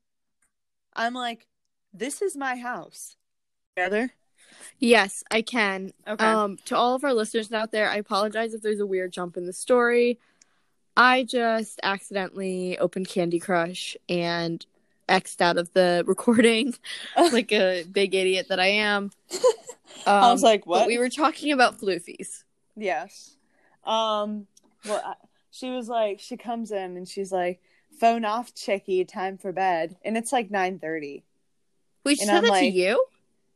B: I'm like, "This is my house." Together?
C: Yes, I can.
B: Okay.
C: Um, to all of our listeners out there, I apologize if there's a weird jump in the story. I just accidentally opened Candy Crush and X'd out of the recording like a big idiot that I am. Um,
B: I was like,
C: But
B: "What?"
C: we were talking about floofies.
B: Yes. Um. Well, I, she was like, she comes in and she's like, "Phone off, chickie. Time for bed." And it's like nine thirty.
C: Wait, she
B: And
C: said
B: I'm
C: that to you?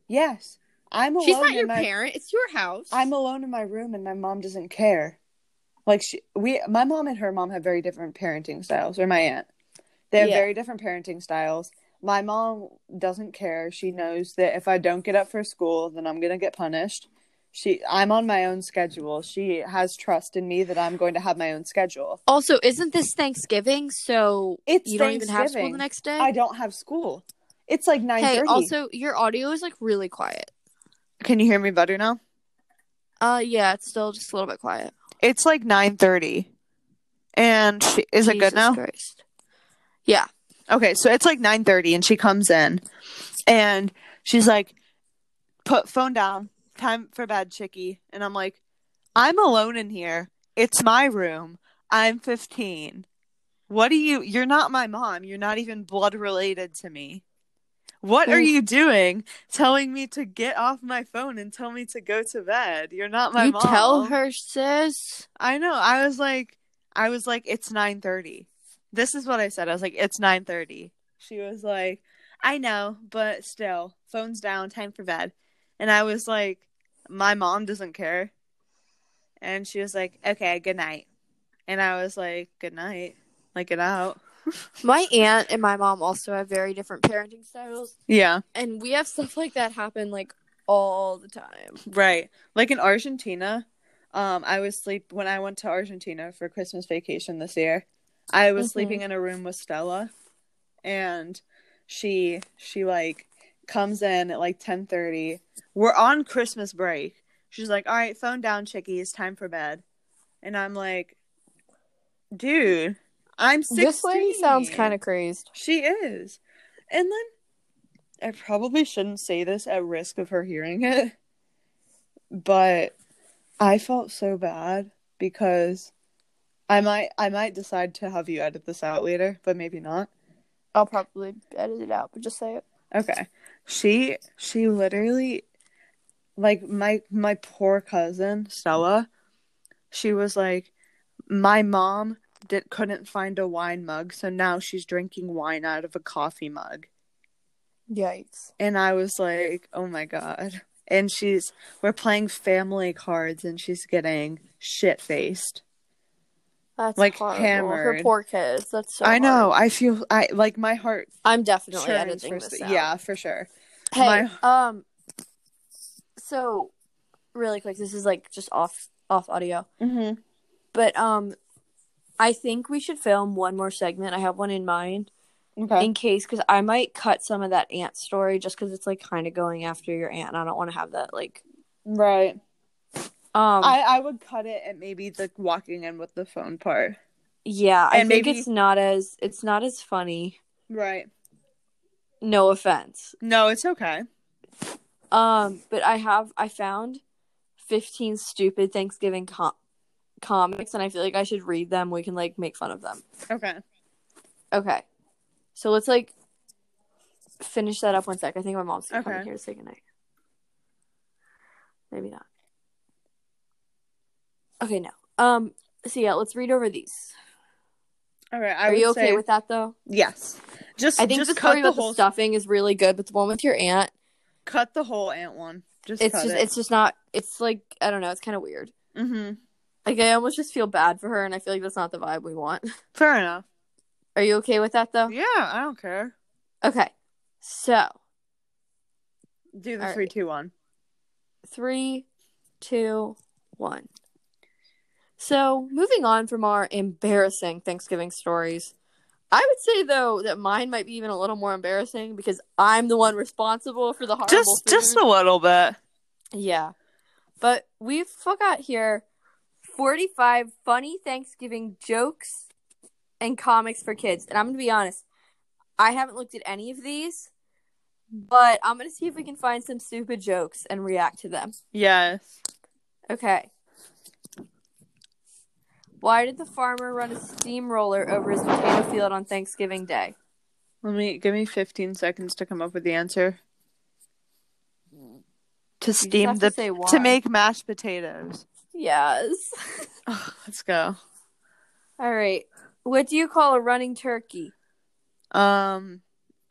B: Yes, I'm alone.
C: She's not
B: in
C: your
B: my,
C: parent. It's your house.
B: I'm alone in my room, and my mom doesn't care. Like she, we, my mom and her mom have very different parenting styles, or my aunt. They have
C: Yeah.
B: very different parenting styles. My mom doesn't care. She knows that if I don't get up for school, then I'm gonna get punished. She, I'm on my own schedule. She has trust in me that I'm going to have my own schedule.
C: also, isn't this Thanksgiving? So
B: It's
C: you don't even have school the next day?
B: I don't have school. It's like nine thirty.
C: Hey, also, your audio is like really quiet.
B: can you hear me better now?
C: Uh, yeah, it's still just a little bit quiet.
B: It's like nine thirty, and she, is it good now?
C: Christ. Yeah.
B: Okay, so it's like nine thirty, and she comes in, and she's like, "Put phone down. Time for bed, chickie." And I'm like, "I'm alone in here. It's my room. I'm 15. What do you? You're not my mom. You're not even blood related to me. What are you doing? Telling me to get off my phone and tell me to go to bed. You're not my
C: you
B: mom.
C: tell her, sis.
B: I know. I was like, I was like, it's nine thirty. This is what I said. I was like, it's nine thirty. She was like, I know, but still, phone's down, time for bed. And I was like, my mom doesn't care. And she was like, okay, good night. And I was like, good night. Like, get out.
C: My aunt and my mom also have very different parenting styles,
B: Yeah,
C: and we have stuff like that happen like all the time.
B: right. Like in Argentina, um, I was sleep when I went to Argentina for Christmas vacation this year. I was
C: Mhm.
B: sleeping in a room with Stella, and she she like comes in at like 10:30. We're on Christmas break. She's like, "All right, phone down, chickie. It's time for bed." And I'm like, "Dude, I'm 16."
A: This lady sounds kind of crazed.
B: She is. And then I probably shouldn't say this at risk of her hearing it, but I felt so bad because I might I might decide to have you edit this out later, but maybe not.
A: I'll probably edit it out, but just say it.
B: Okay. She she literally like my my poor cousin Stella, she was like my mom did couldn't find a wine mug, so now she's drinking wine out of a coffee mug.
A: Yikes.
B: And I was like, "Oh my god." And she's we're playing family cards and she's getting shit-faced.
A: That's
B: Like,
A: horrible.
B: hammered.
A: Her poor kids. That's so.
B: I know. I feel I like my heart
A: I'm definitely editing
B: for
A: this out.
B: Yeah, for sure.
A: Hey,
B: My-
A: um, so really quick, this is like just off off audio,
B: Mhm.
A: but um, I think we should film one more segment. I have one in mind
B: Okay.
A: in case because I might cut some of that aunt story just because it's like kind of going after your aunt, and I don't want to have that like
B: right.
A: um.
B: I I would cut it at maybe the walking in with the phone part.
A: yeah, I
B: and
A: think it's not as it's not as funny.
B: Right.
A: No offense.
B: No, it's okay.
A: Um, but I have I found fifteen stupid Thanksgiving com- comics, and I feel like I should read them. We can like make fun of them.
B: Okay.
A: Okay, so let's like finish that up one sec. I think my mom's coming
B: Okay.
A: here to say goodnight. Maybe not. Okay, no. Um. So yeah, let's read over these.
B: All right. I
A: Are you okay
B: say
A: with that though?
B: yes. Just
A: I think
B: just
A: the
B: cut
A: story
B: the
A: about
B: whole
A: the stuffing is really good, but the one with your aunt,
B: cut the whole aunt one. Just
A: it's just
B: it.
A: it's just not. It's like I don't know. It's kind of weird.
B: Mhm.
A: Like I almost just feel bad for her, and I feel like that's not the vibe we want.
B: Fair enough.
A: Are you okay with that though?
B: Yeah, I don't care.
A: Okay. So
B: Do the
A: All
B: three,
A: right.
B: two, one.
A: three, two, one. So moving on from our embarrassing Thanksgiving stories, I would say though that mine might be even a little more embarrassing because I'm the one responsible for the horrible
B: Just
A: food.
B: just a little bit.
A: Yeah. But we've got here 45 funny Thanksgiving jokes and comics for kids. And I'm going to be honest, I haven't looked at any of these, but I'm going to see if we can find some stupid jokes and react to them.
B: Yes.
A: Okay. Why did the farmer run a steamroller over his potato field on Thanksgiving Day?
B: Let me give me 15 seconds to come up with the answer. To steam the
A: to
B: to make mashed potatoes.
A: Yes.
B: Ugh, let's go.
A: All right. What do you call a running turkey?
B: Um,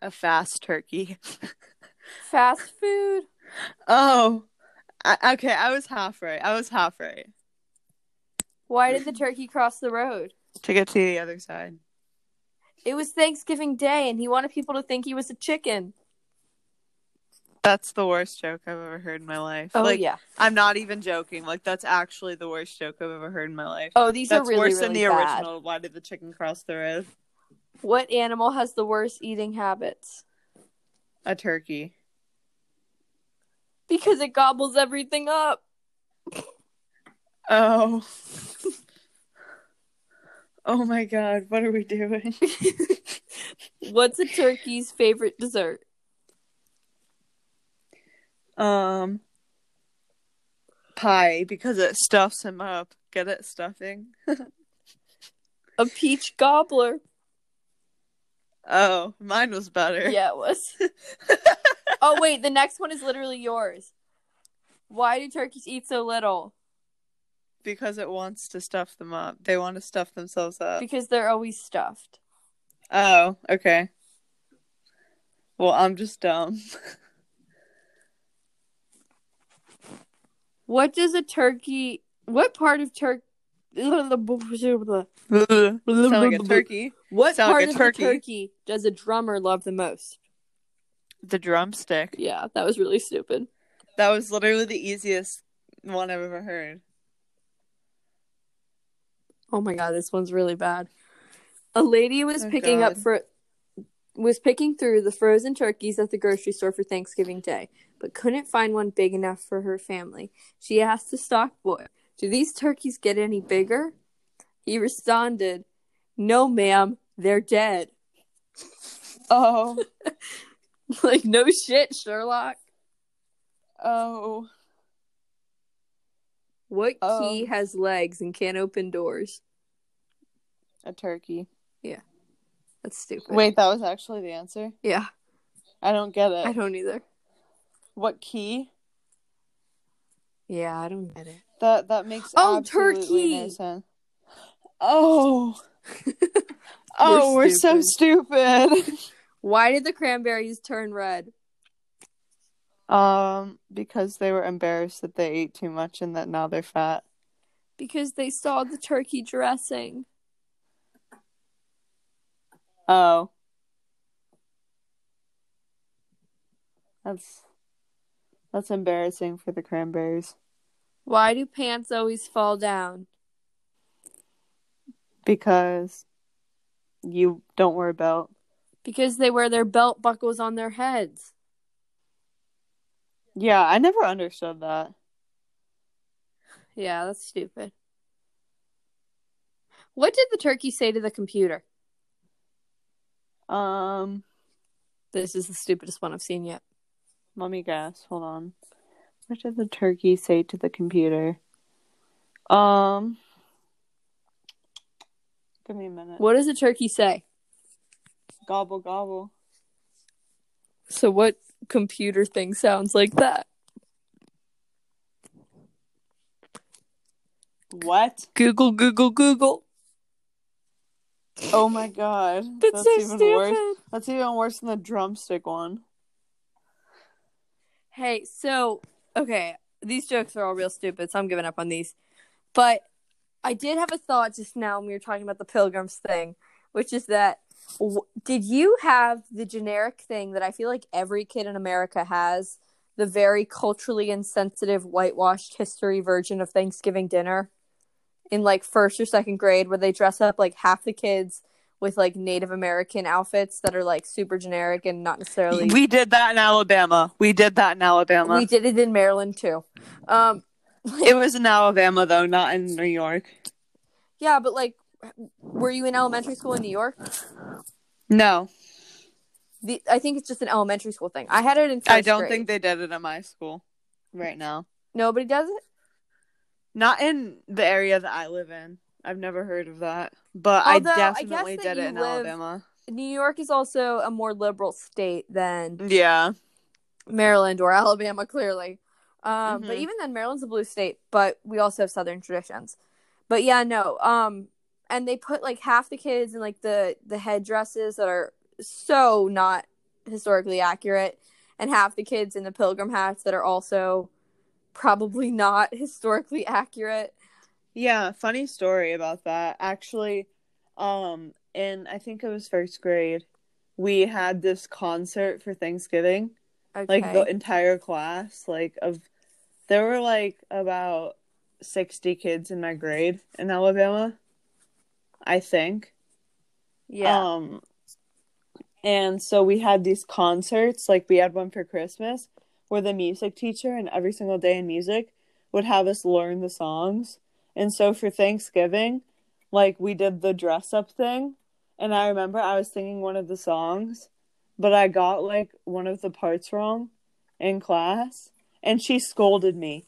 B: a fast turkey.
A: Fast food?
B: oh, I, okay. I was half right. I was half right
A: Why did the turkey cross the road?
B: to get to the other side.
A: It was Thanksgiving Day, and he wanted people to think he was a chicken.
B: That's the worst joke I've ever heard in my life.
A: Oh
B: like,
A: yeah.
B: I'm not even joking. Like that's actually the worst joke I've ever heard in my life.
A: Oh, these
B: that's
A: are really
B: worse
A: really
B: than the
A: bad.
B: original. Why did the chicken cross the road?
A: What animal has the worst eating habits?
B: A turkey.
A: Because it gobbles everything up.
B: Oh. oh my god, what are we doing?
A: What's a turkey's favorite dessert?
B: Um pie because it stuffs him up. Get it stuffing?
A: A peach gobbler.
B: Oh, mine was better.
A: Yeah, it was. oh wait, the next one is literally yours. Why do turkeys eat so little?
B: because it wants to stuff them up. They want to stuff themselves up.
A: Because they're always stuffed.
B: Oh, okay. Well, I'm just dumb.
A: What does a turkey? What part of turkey?
B: Sound like a turkey.
A: What
B: Sound
A: part
B: like
A: of
B: turkey.
A: turkey does a drummer love the most?
B: The drumstick.
A: Yeah, that was really stupid.
B: That was literally the easiest one I've ever heard.
A: Oh my god, this one's really bad. A lady was
B: Oh,
A: picking up for was picking through the frozen turkeys at the grocery store for Thanksgiving Day, but couldn't find one big enough for her family. She asked the stock boy, Do these turkeys get any bigger? He responded, No, ma'am, they're dead.
B: Oh,
A: like, no shit, Sherlock.
B: oh.
A: What
B: Oh.
A: key has legs and can't open doors?
B: A turkey. Yeah.
A: That's stupid.
B: Wait, that was actually the answer?
A: Yeah,
B: I don't get it.
A: I don't either.
B: What key?
A: Yeah, I don't get it.
B: That that makes
A: Oh,
B: absolutely no
A: turkey!
B: sense. Oh. oh, we're, so stupid.
A: Why did the cranberries turn red?
B: um, because they were embarrassed that they ate too much and that now they're fat.
A: Because they saw the turkey dressing.
B: Oh. That's that's embarrassing for the cranberries
A: Why do pants always fall down?
B: because you don't wear a belt.
A: Because they wear their belt buckles on their heads.
B: Yeah, I never understood that.
A: Yeah, that's stupid. What did the turkey say to the computer?
B: Um,
A: This is the stupidest one I've seen yet.
B: Let me guess. Hold on. What did the turkey say to the computer? Um, give me a minute.
A: What does the turkey say?
B: Gobble gobble.
A: So, what computer thing sounds like that?
B: What?
A: Google, Google, Google.
B: Oh my god.
A: That's, so
B: even
A: stupid.
B: worse. That's even worse than the drumstick one.
A: Hey, so okay, these jokes are all real stupid, so I'm giving up on these. But I did have a thought just now when we were talking about the pilgrims thing, which is that w- did you have the generic thing that I feel like every kid in America has, the very culturally insensitive whitewashed history version of Thanksgiving dinner in like first or second grade where they dress up like half the kids with like Native American outfits that are like super generic and not necessarily
B: We did that in Alabama. We did that in Alabama.
A: we did it in Maryland too. Um,
B: It was in Alabama though, not in New York.
A: yeah, but like, were you in elementary school in New York?
B: No,
A: The, I think it's just an elementary school thing. I had it in.
B: I don't
A: grade.
B: think they did it at my school right now.
A: nobody does it.
B: Not in the area that I live in. I've never heard of that, but
A: Although, I
B: I definitely
A: that
B: did it in
A: live-
B: Alabama.
A: New York is also a more liberal state than
B: Yeah,
A: Maryland or Alabama, clearly. Um, But
B: Mhm.
A: even then, Maryland's a blue state, but we also have Southern traditions. But yeah, no. Um, and they put like half the kids in like the the headdresses that are so not historically accurate, and half the kids in the pilgrim hats that are also probably not historically accurate.
B: Yeah. Funny story about that. Actually, um, in I think it was first grade, we had this concert for Thanksgiving.
A: Okay.
B: like the entire class like of there were like about 60 kids in my grade in alabama i think
A: yeah.
B: um and so we had these concerts like we had one for christmas where the music teacher and every single day in music would have us learn the songs and so for thanksgiving like we did the dress up thing and i remember i was singing one of the songs but i got like one of the parts wrong in class and she scolded me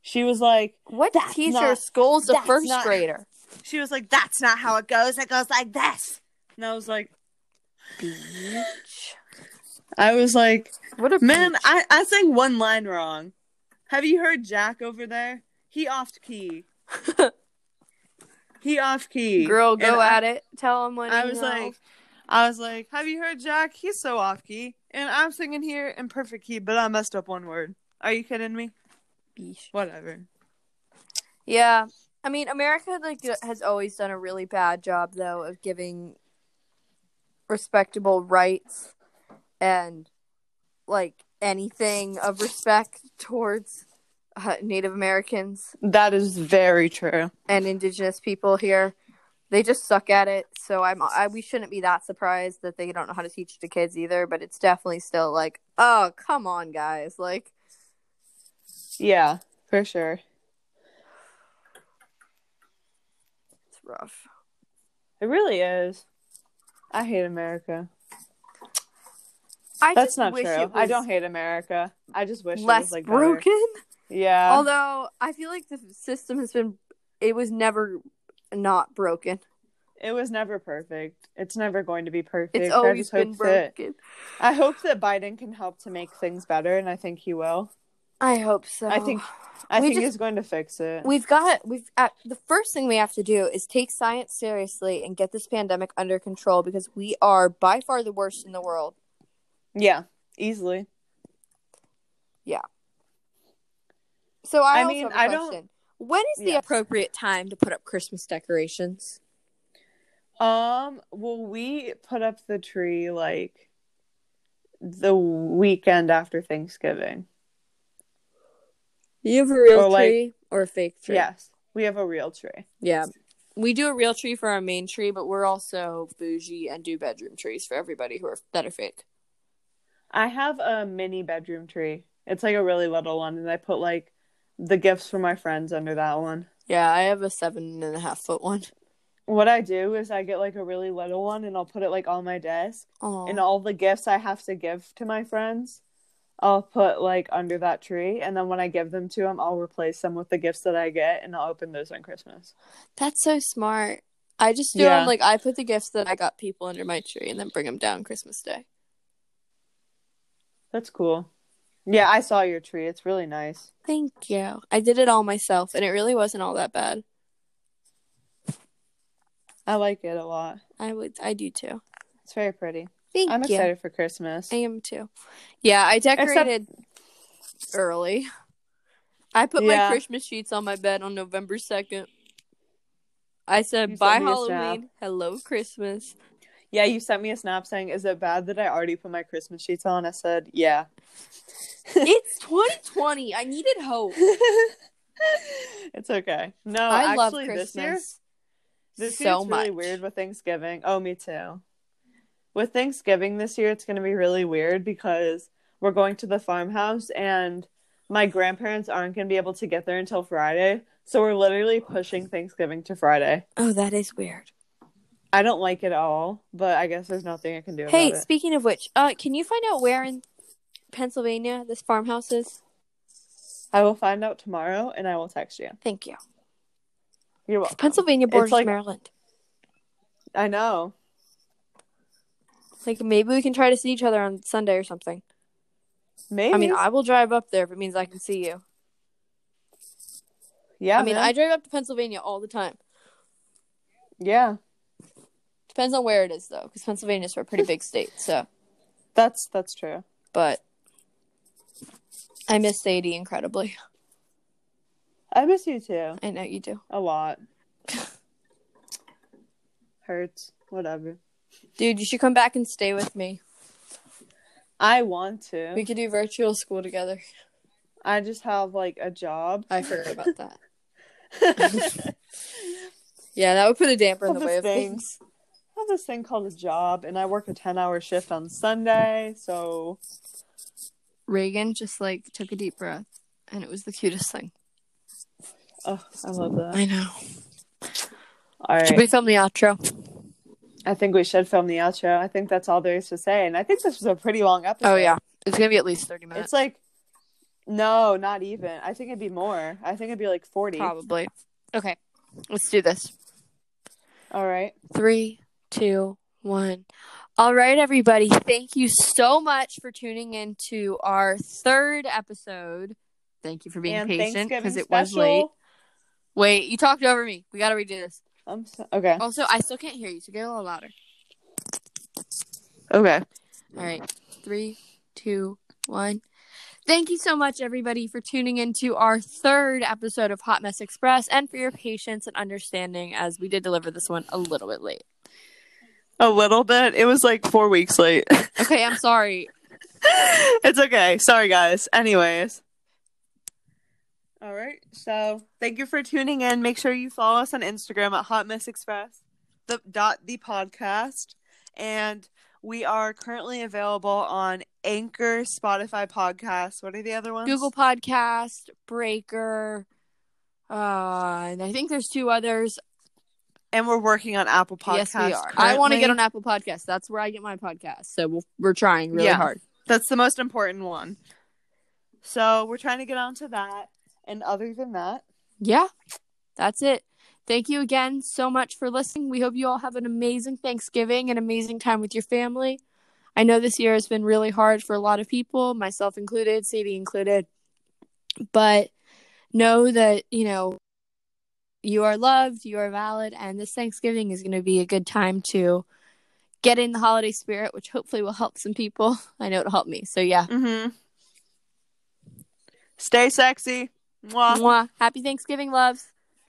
B: she was like
A: what teacher
B: not-
A: scolds a first
B: not-
A: grader?
B: she was like that's not how it goes it goes like this and i was like
A: Bitch.
B: i was like
A: What a
B: Man,
A: bitch.
B: I, I sang one line wrong. Have you heard Jack over there? He off key. he off key.
A: Girl, go
B: And I-
A: at it. Tell him when
B: I was
A: know.
B: like, I was like, have you heard Jack? He's so off key, and I'm singing here in perfect key, but I messed up one word. Are you kidding me?
A: Beesh.
B: Whatever.
A: Yeah, I mean, America like has always done a really bad job though of giving respectable rights and like anything of respect towards Uh, Native Americans
B: That is very true.
A: and Indigenous people here. They just suck at it, so I'm I, we shouldn't be that surprised that they don't know how to teach the kids either, but it's definitely still like, "Oh, come on, guys." Like
B: Yeah, for sure.
A: it's rough.
B: It really is. I hate America.
A: I
B: That's
A: just
B: not
A: wish
B: true.
A: it
B: I don't hate America. I just wish it
A: less
B: was like better.
A: Broken.
B: Yeah.
A: Although I feel like the system has been it was never not broken.
B: it was never perfect. It's never going to be perfect.
A: It's
B: I
A: always
B: just
A: been
B: hope that
A: broken.
B: I hope that Biden can help to make things better, and I think he will.
A: I hope so.
B: I think I
A: We
B: think
A: just-
B: he's going to fix it.
A: We've got we've uh, the first thing we have to do is take science seriously and get this pandemic under control because we are by far the worst in the world.
B: yeah, easily.
A: So I,
B: I
A: also
B: mean,
A: have a
B: I don't-
A: question. When is the
B: Yes.
A: appropriate time to put up Christmas decorations?
B: Um, well, we put up the tree like the weekend after Thanksgiving.
A: You have a real
B: Or, like-
A: tree or a fake tree?
B: Yes, we have a real tree.
A: Yeah. We do a real tree for our main tree, but we're also bougie and do bedroom trees for everybody who are that are fake.
B: I have a mini bedroom tree. It's like a really little one, and I put like the gifts for my friends under that one.
A: Yeah, I have a seven and a half foot one.
B: What I do is I get like a really little one, and I'll put it like on my desk,
A: Oh,
B: and all the gifts I have to give to my friends, I'll put like under that tree, and then when I give them to them, I'll replace them with the gifts that I get, and I'll open those on Christmas.
A: that's so smart. I just do
B: Yeah.
A: them like I put the gifts that I got people under my tree and then bring them down Christmas Day.
B: That's cool. Yeah, I saw your tree. It's really nice.
A: Thank you. I did it all myself, and it really wasn't all that bad.
B: I like it a lot.
A: I would, I do too.
B: It's very pretty.
A: Thank you.
B: I'm
A: you.
B: excited for Christmas.
A: I am too. Yeah, I decorated early. I put
B: Yeah.
A: my Christmas sheets on my bed on November second. I said
B: You
A: bye
B: sent me a snap.
A: Halloween, hello Christmas.
B: Yeah, you sent me a snap saying, "Is it bad that I already put my Christmas sheets on?" I said, "Yeah."
A: it's 2020. I needed hope.
B: it's okay. No,
A: I love Christmas
B: this year, this
A: so
B: year's really weird with Thanksgiving. Oh, me too. With Thanksgiving this year, it's going to be really weird because we're going to the farmhouse and my grandparents aren't going to be able to get there until Friday. So we're literally pushing Thanksgiving to Friday.
A: Oh, that is weird.
B: I don't like it all, but I guess there's nothing I can do
A: Hey,
B: about it.
A: speaking of which, uh, can you find out where in Pennsylvania this farmhouse is?
B: I will find out tomorrow and I will text you.
A: Thank you.
B: You're welcome.
A: Pennsylvania borders
B: like-
A: Maryland.
B: I know.
A: Like maybe we can try to see each other on Sunday or something.
B: Maybe.
A: I mean, I will drive up there if it means I can see you.
B: yeah.
A: I mean,
B: man.
A: I drive up to Pennsylvania all the time.
B: yeah.
A: Depends on where it is though, because Pennsylvania's a pretty big state. So,
B: That's that's true.
A: but I miss Sadie incredibly.
B: I miss you too.
A: I know you do,
B: A lot. Hurts. Whatever.
A: dude. You should come back and stay with me.
B: I want to.
A: We could do virtual school together.
B: I just have like a job.
A: I forgot about that. Yeah, that would put a damper in the way of
B: thing.
A: things.
B: Have this thing called a job, and I work a ten-hour shift on Sunday. So
A: Reagan just like took a deep breath, and it was the cutest thing.
B: oh, I love that.
A: I know.
B: All
A: Should we film the outro?
B: I think we should film the outro. I think that's all there is to say, and I think this was a pretty long episode.
A: Oh yeah, it's gonna be at least thirty minutes.
B: It's like no, not even. I think it'd be more. I think it'd be like forty.
A: probably. Okay, let's do this.
B: All right.
A: Three, two, one. All right, everybody. Thank you so much for tuning in to our third episode. Thank you for being
B: and
A: patient because it
B: special.
A: was late. Wait, you talked over me. We got to redo this.
B: I'm so- okay.
A: Also, I still can't hear you, so get a little louder.
B: Okay.
A: All right. Three, two, one. Thank you so much, everybody, for tuning in to our third episode of Hot Mess Express and for your patience and understanding as we did deliver this one a little bit late.
B: A little bit. It was like four weeks late.
A: Okay, I'm sorry.
B: it's okay. Sorry, guys. Anyways. All right. So thank you for tuning in. Make sure you follow us on Instagram at Hot Mess Express. the dot the podcast, and we are currently available on Anchor, Spotify Podcast. What are the other ones?
A: Google Podcast, Breaker, uh, and I think there's two others.
B: And we're working on Apple Podcasts.
A: yes, we are. I want to get on Apple Podcasts. That's where I get my podcast. So we'll, we're trying really
B: Yeah.
A: hard.
B: That's the most important one. So we're trying to get onto that. And other than that,
A: Yeah, that's it. Thank you again so much for listening. We hope you all have an amazing Thanksgiving and amazing time with your family. I know this year has been really hard for a lot of people, myself included, Sadie included. But know that, you know, you are loved, you are valid, and this Thanksgiving is going to be a good time to get in the holiday spirit, which hopefully will help some people. I know it'll help me. So, yeah.
B: mm-hmm. stay sexy. Mwah.
A: Mwah. Happy Thanksgiving, loves.